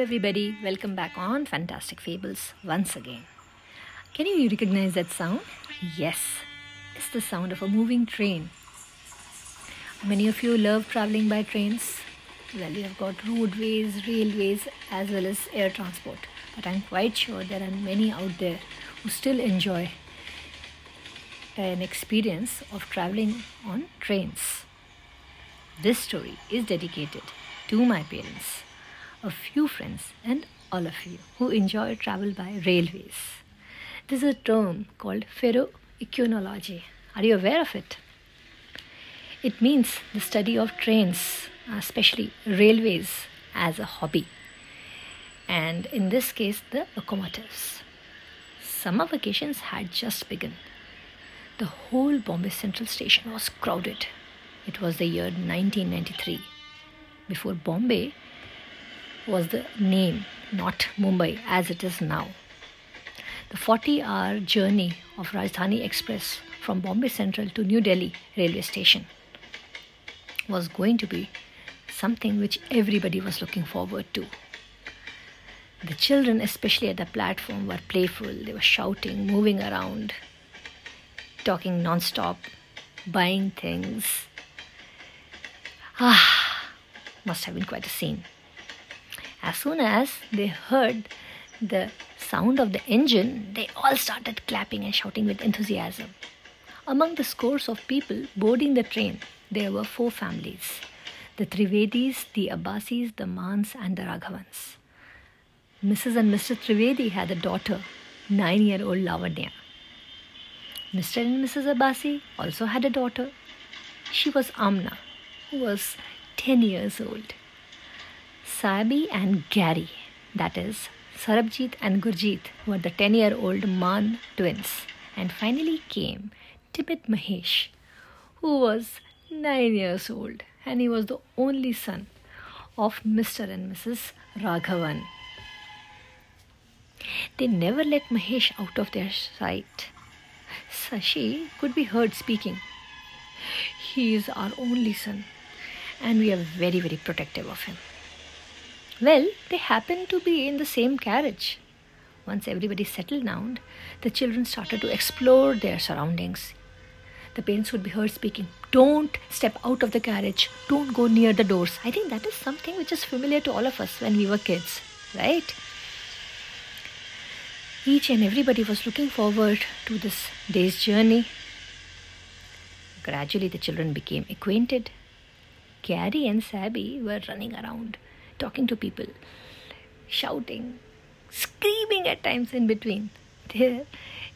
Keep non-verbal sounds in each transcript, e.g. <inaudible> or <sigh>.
Everybody. Welcome back on Fantastic Fables once again. Can you recognize that sound? Yes, it's the sound of a moving train. Many of you love traveling by trains. Well, you have got roadways, railways, as well as air transport. But I'm quite sure there are many out there who still enjoy an experience of traveling on trains. This story is dedicated to my parents a few friends, and all of you who enjoy travel by railways. This is a term called ferroequinology. Are you aware of it? It means the study of trains, especially railways, as a hobby. And in this case, the locomotives. Summer vacations had just begun. The whole Bombay Central Station was crowded. It was the year 1993. Before Bombay, was the name, not Mumbai as it is now. The 40 hour journey of Rajdhani Express from Bombay Central to New Delhi railway station was going to be something which everybody was looking forward to. The children, especially at the platform, were playful. They were shouting, moving around, talking non stop, buying things. Ah, must have been quite a scene. As soon as they heard the sound of the engine, they all started clapping and shouting with enthusiasm. Among the scores of people boarding the train, there were four families the Trivedis, the Abbasis, the Manns, and the Raghavans. Mrs. and Mr. Trivedi had a daughter, nine year old Lavanya. Mr. and Mrs. Abbasi also had a daughter. She was Amna, who was 10 years old. Sabi and Gary, that is, Sarabjit and Gurjit, were the 10 year old Mann twins. And finally came Tibet Mahesh, who was 9 years old, and he was the only son of Mr. and Mrs. Raghavan. They never let Mahesh out of their sight. Sashi could be heard speaking. He is our only son, and we are very, very protective of him. Well, they happened to be in the same carriage. Once everybody settled down, the children started to explore their surroundings. The parents would be heard speaking, Don't step out of the carriage, don't go near the doors. I think that is something which is familiar to all of us when we were kids, right? Each and everybody was looking forward to this day's journey. Gradually, the children became acquainted. Gary and Sabby were running around talking to people, shouting, screaming at times in between. Their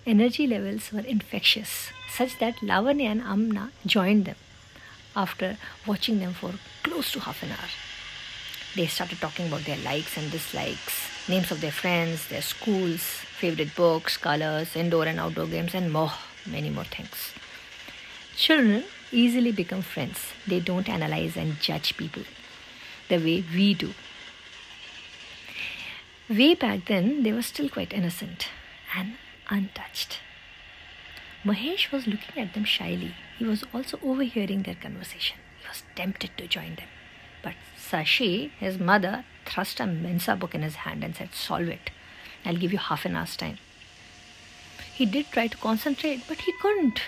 energy levels were infectious, such that Lavanya and Amna joined them after watching them for close to half an hour. They started talking about their likes and dislikes, names of their friends, their schools, favorite books, colors, indoor and outdoor games, and more, many more things. Children easily become friends. They don't analyze and judge people the way we do. Way back then, they were still quite innocent and untouched. Mahesh was looking at them shyly. He was also overhearing their conversation. He was tempted to join them. But Sashi, his mother, thrust a Mensa book in his hand and said, Solve it. I'll give you half an hour's time. He did try to concentrate, but he couldn't.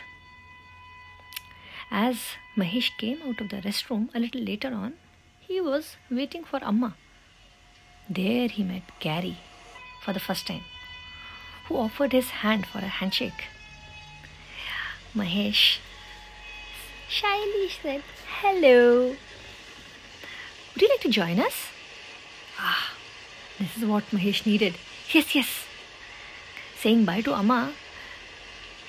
As Mahesh came out of the restroom a little later on, he was waiting for Amma. There he met Gary for the first time, who offered his hand for a handshake. Mahesh shyly said, Hello. Would you like to join us? Ah, this is what Mahesh needed. Yes, yes. Saying bye to Amma,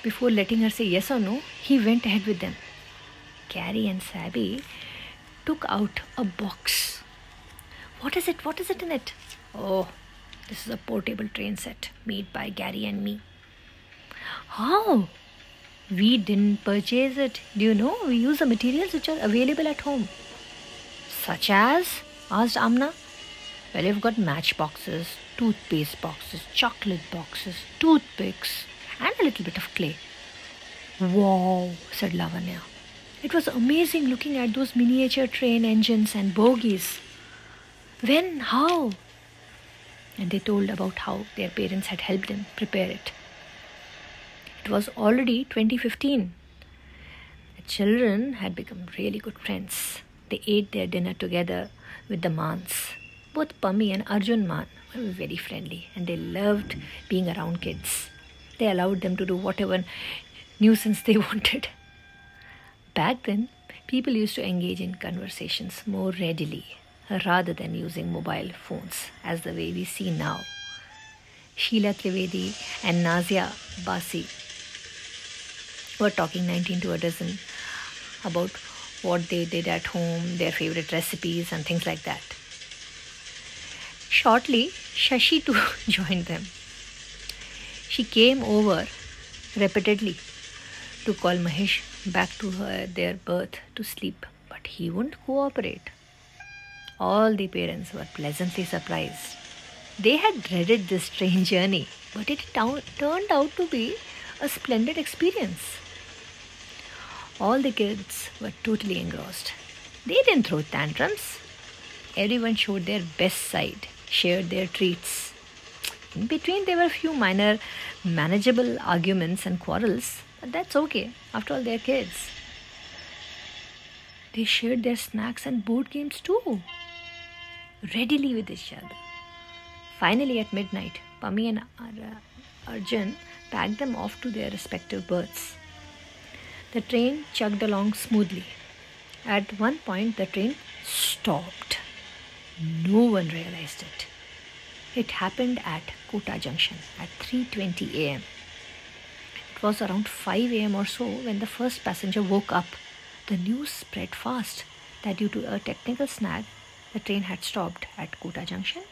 before letting her say yes or no, he went ahead with them. Gary and Sabby took out a box. What is it? What is it in it? Oh, this is a portable train set made by Gary and me. How? We didn't purchase it. Do you know? We use the materials which are available at home. Such as? asked Amna. Well, you've got matchboxes, toothpaste boxes, chocolate boxes, toothpicks, and a little bit of clay. Wow, said Lavanya. It was amazing looking at those miniature train engines and bogies. When? How? and they told about how their parents had helped them prepare it. It was already 2015. The children had become really good friends. They ate their dinner together with the Manns. Both Pami and Arjun Mann were very friendly and they loved being around kids. They allowed them to do whatever nuisance they <laughs> wanted. Back then, people used to engage in conversations more readily rather than using mobile phones as the way we see now. Sheila Trivedi and Nazia Abbasi were talking 19 to a dozen about what they did at home, their favorite recipes, and things like that. Shortly, Shashi too <laughs> joined them. She came over repeatedly to call Mahesh back to her, their berth to sleep, but he wouldn't cooperate. All the parents were pleasantly surprised. They had dreaded this strange journey, but it t- turned out to be a splendid experience. All the kids were totally engrossed. They didn't throw tantrums. Everyone showed their best side, shared their treats. In between, there were a few minor, manageable arguments and quarrels, that's okay. After all, they're kids. They shared their snacks and board games too readily with each other. Finally, at midnight, Pami and uh, Arjun packed them off to their respective berths. The train chugged along smoothly. At one point, the train stopped. No one realized it. It happened at Kota Junction at 3:20 a.m. Was around 5 a.m. or so when the first passenger woke up. The news spread fast that due to a technical snag, the train had stopped at Kota Junction.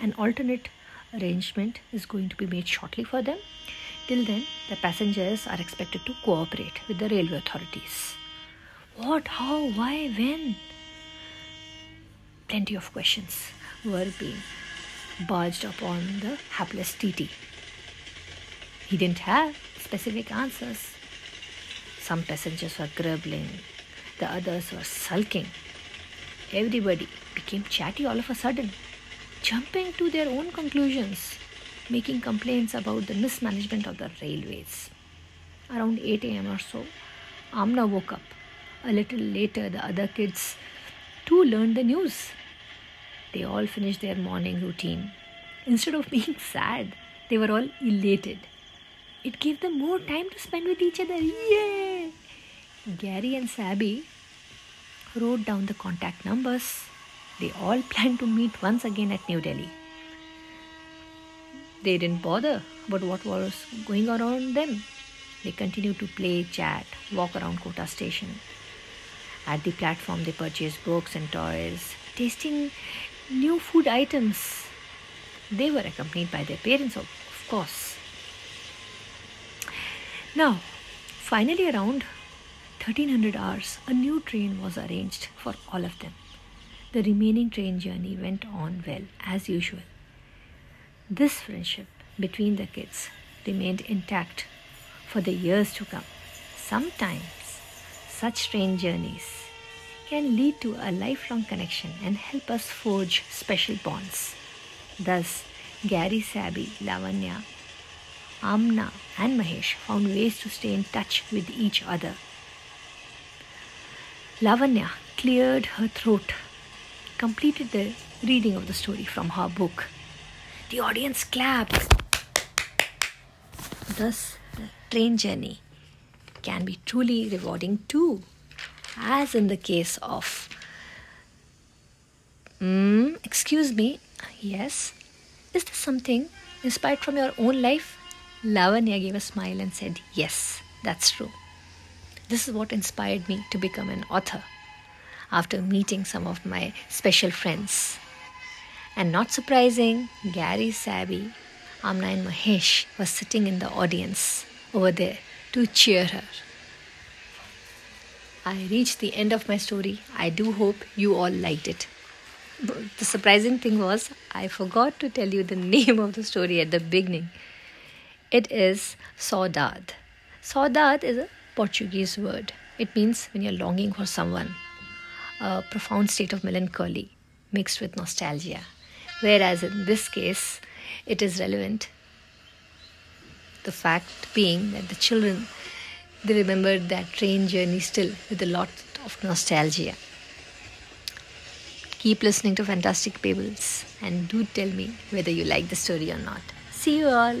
An alternate arrangement is going to be made shortly for them. Till then, the passengers are expected to cooperate with the railway authorities. What, how, why, when? Plenty of questions were being barged upon the hapless TT. He didn't have specific answers. Some passengers were grumbling, the others were sulking. Everybody became chatty all of a sudden, jumping to their own conclusions, making complaints about the mismanagement of the railways. Around 8 am or so, Amna woke up. A little later, the other kids too learned the news. They all finished their morning routine. Instead of being <laughs> sad, they were all elated. It gave them more time to spend with each other. Yay! Gary and Sabby wrote down the contact numbers they all <laughs> planned to meet once again at New Delhi. They didn't bother about what was going on around them. They continued to play, chat, walk around Kota station. At the platform, they purchased books and toys, tasting new food items. They were accompanied by their parents, of course. Now, finally, around 1300 hours, a new train was arranged for all of them. The remaining train journey went on well, as usual. This friendship between the kids remained intact for the years to come. Sometimes, such train journeys can lead to a lifelong connection and help us forge special bonds. Thus, Gary Sabby, Lavanya, Amna, and Mahesh found ways to stay in touch with each other. Lavanya cleared her throat completed the reading of the story from her book. The audience clapped. Thus, the train journey can be truly rewarding too, as in the case of. Mm, excuse me, yes, is this something inspired from your own life? Lavanya gave a smile and said, Yes, that's true. This is what inspired me to become an author after meeting some of my special friends. And not surprising, Gary Sabi, Amna and Mahesh were sitting in the audience over there to cheer her. I reached the end of my story. I do hope you all liked it. The surprising thing was, I forgot to tell you the <laughs> name of the story at the beginning. It is saudade. Saudade is a Portuguese word. It means when you're longing for someone a profound state of melancholy mixed with nostalgia. Whereas in this case, it is relevant. The fact being that the children they remembered that train journey still with a lot of nostalgia. Keep listening to Fantastic Fables and do tell me whether you like the story or not. See you all.